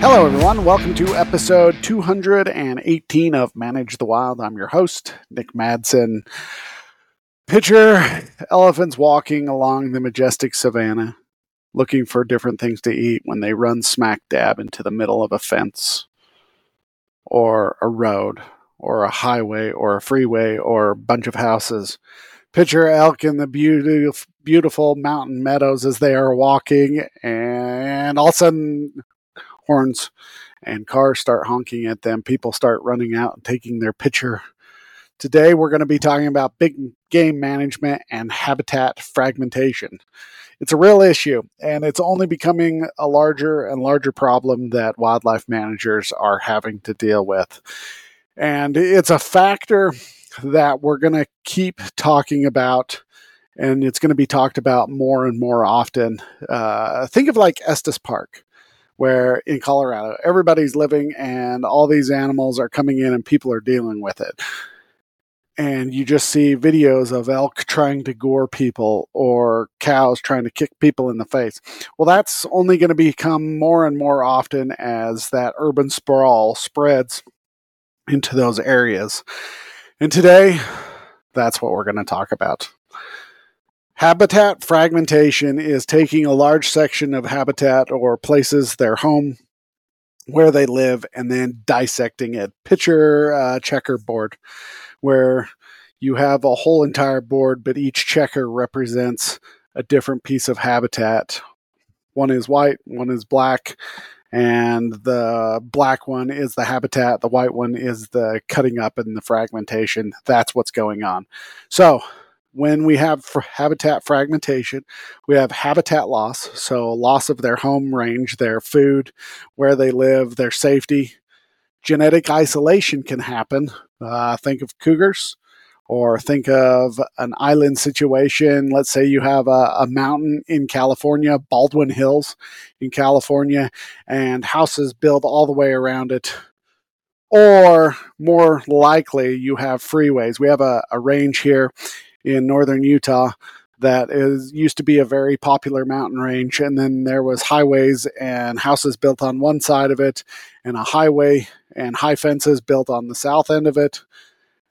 Hello, everyone. Welcome to episode 218 of Manage the Wild. I'm your host, Nick Madsen. Picture elephants walking along the majestic savannah, looking for different things to eat when they run smack dab into the middle of a fence, or a road, or a highway, or a freeway, or a bunch of houses. Picture elk in the beautiful, beautiful mountain meadows as they are walking, and all of a sudden, horns and cars start honking at them. People start running out and taking their picture. Today, we're going to be talking about big game management and habitat fragmentation. It's a real issue, and it's only becoming a larger and larger problem that wildlife managers are having to deal with. And it's a factor that we're going to keep talking about and it's going to be talked about more and more often. Uh, think of like Estes Park where in Colorado, everybody's living and all these animals are coming in and people are dealing with it. And you just see videos of elk trying to gore people or cows trying to kick people in the face. Well, that's only going to become more and more often as that urban sprawl spreads into those areas. And today, that's what we're going to talk about. Habitat fragmentation is taking a large section of habitat or places, their home, where they live, and then dissecting it. Picture a checkerboard where you have a whole entire board, but each checker represents a different piece of habitat. One is white, one is black, and the black one is the habitat, the white one is the cutting up and the fragmentation. That's what's going on. So, when we have habitat fragmentation, we have habitat loss, so loss of their home range, their food, where they live, their safety. Genetic isolation can happen. Uh, think of cougars, or think of an island situation. Let's say you have a, a mountain in California, Baldwin Hills in California, and houses built all the way around it or more likely you have freeways. We have a, a range here in northern Utah that is used to be a very popular mountain range and then there was highways and houses built on one side of it and a highway and high fences built on the south end of it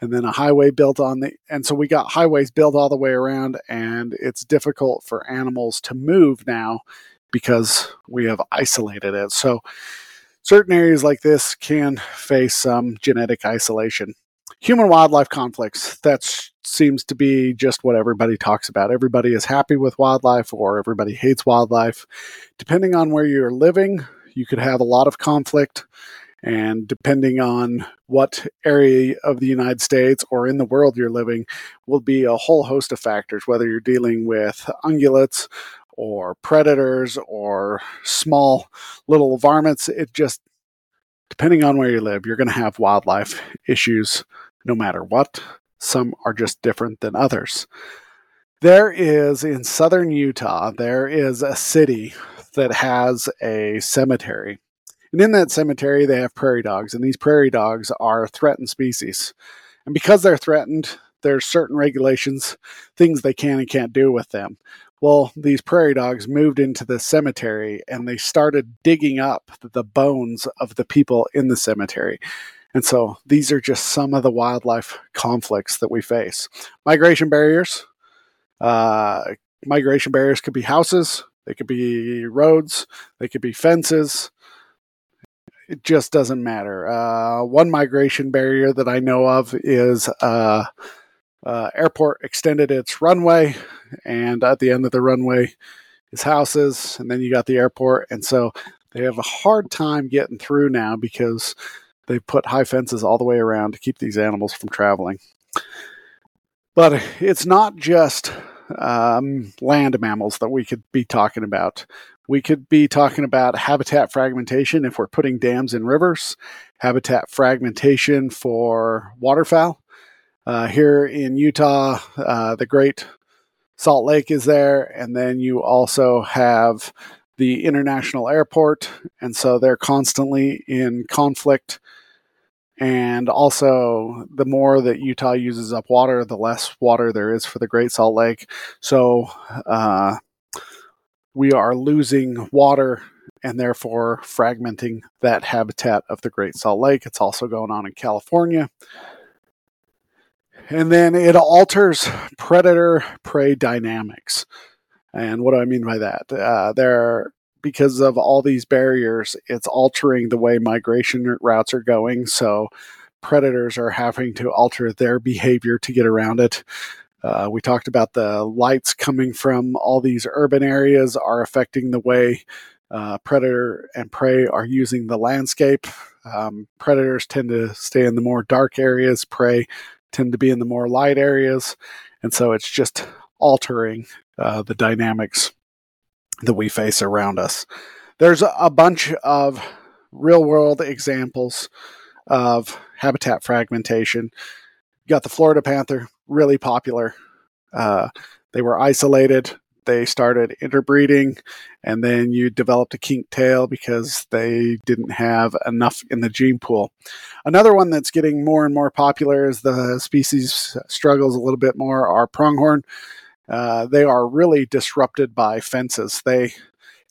and then a highway built on the and so we got highways built all the way around and it's difficult for animals to move now because we have isolated it. So certain areas like this can face some genetic isolation human wildlife conflicts that seems to be just what everybody talks about. Everybody is happy with wildlife or everybody hates wildlife. Depending on where you're living you could have a lot of conflict and depending on what area of the United States or in the world you're living will be a whole host of factors whether you're dealing with ungulates or predators or small little varmints. It just depending on where you live you're going to have wildlife issues no matter what. Some are just different than others. There is in southern Utah, there is a city that has a cemetery. And in that cemetery, they have prairie dogs, and these prairie dogs are a threatened species. And because they're threatened, there's certain regulations, things they can and can't do with them. Well, these prairie dogs moved into the cemetery and they started digging up the bones of the people in the cemetery. And so these are just some of the wildlife conflicts that we face. Migration barriers. Uh, migration barriers could be houses, they could be roads, they could be fences. It just doesn't matter. Uh, one migration barrier that I know of is uh, uh, airport extended its runway, and at the end of the runway is houses, and then you got the airport, and so they have a hard time getting through now because they put high fences all the way around to keep these animals from traveling. But it's not just um, land mammals that we could be talking about. We could be talking about habitat fragmentation if we're putting dams in rivers, habitat fragmentation for waterfowl. Uh, here in Utah, uh, the Great Salt Lake is there, and then you also have the international airport, and so they're constantly in conflict and also, the more that Utah uses up water, the less water there is for the Great Salt Lake. So, uh, we are losing water and therefore fragmenting that habitat of the Great Salt Lake. It's also going on in California. And then it alters predator prey dynamics. And what do I mean by that? Uh, there, because of all these barriers, it's altering the way migration routes are going. So predators are having to alter their behavior to get around it. Uh, we talked about the lights coming from all these urban areas are affecting the way uh, predator and prey are using the landscape. Um, predators tend to stay in the more dark areas, prey tend to be in the more light areas. And so it's just altering uh, the dynamics that we face around us. There's a bunch of real world examples of habitat fragmentation. You got the Florida panther, really popular. Uh, they were isolated. They started interbreeding, and then you developed a kink tail because they didn't have enough in the gene pool. Another one that's getting more and more popular as the species struggles a little bit more are pronghorn. Uh, they are really disrupted by fences. They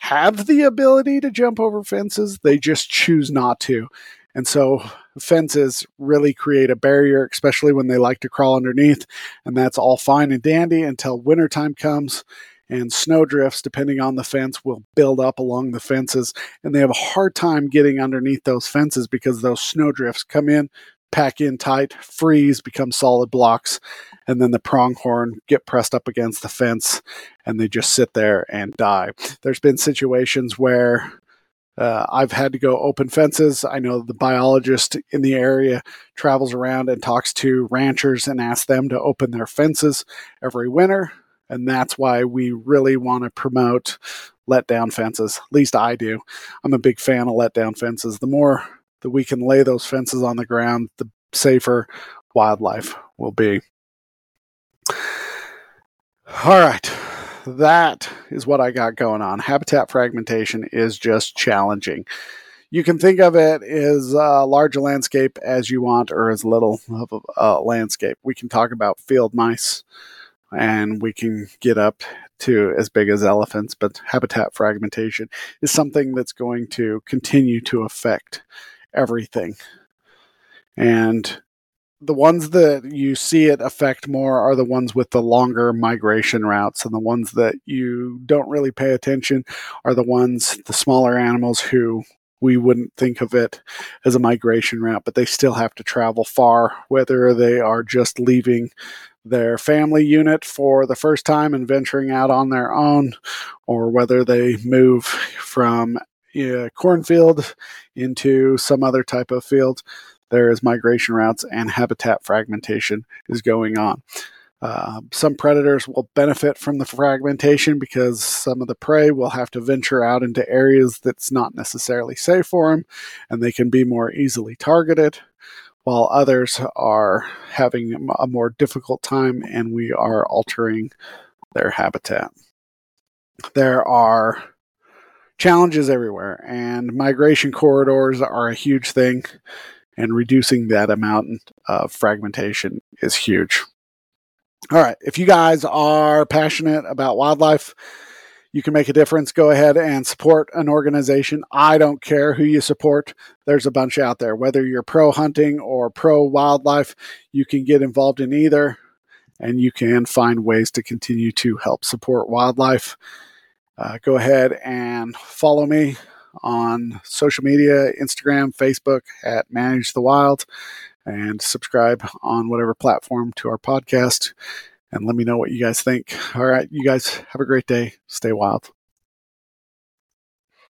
have the ability to jump over fences, they just choose not to. And so fences really create a barrier, especially when they like to crawl underneath. And that's all fine and dandy until wintertime comes and snow drifts, depending on the fence, will build up along the fences. And they have a hard time getting underneath those fences because those snow drifts come in, pack in tight, freeze, become solid blocks. And then the pronghorn get pressed up against the fence and they just sit there and die. There's been situations where uh, I've had to go open fences. I know the biologist in the area travels around and talks to ranchers and asks them to open their fences every winter. And that's why we really want to promote let down fences. At least I do. I'm a big fan of let down fences. The more that we can lay those fences on the ground, the safer wildlife will be. All right that is what I got going on. Habitat fragmentation is just challenging. You can think of it as uh, large a landscape as you want, or as little of a landscape. We can talk about field mice, and we can get up to as big as elephants, but habitat fragmentation is something that's going to continue to affect everything. And the ones that you see it affect more are the ones with the longer migration routes and the ones that you don't really pay attention are the ones the smaller animals who we wouldn't think of it as a migration route but they still have to travel far whether they are just leaving their family unit for the first time and venturing out on their own or whether they move from a cornfield into some other type of field there is migration routes and habitat fragmentation is going on. Uh, some predators will benefit from the fragmentation because some of the prey will have to venture out into areas that's not necessarily safe for them and they can be more easily targeted, while others are having a more difficult time and we are altering their habitat. There are challenges everywhere, and migration corridors are a huge thing and reducing that amount of fragmentation is huge. All right, if you guys are passionate about wildlife, you can make a difference. Go ahead and support an organization. I don't care who you support. There's a bunch out there. Whether you're pro hunting or pro wildlife, you can get involved in either and you can find ways to continue to help support wildlife. Uh, go ahead and follow me on social media Instagram, Facebook at Manage the Wild, and subscribe on whatever platform to our podcast. And let me know what you guys think. All right, you guys have a great day. Stay wild.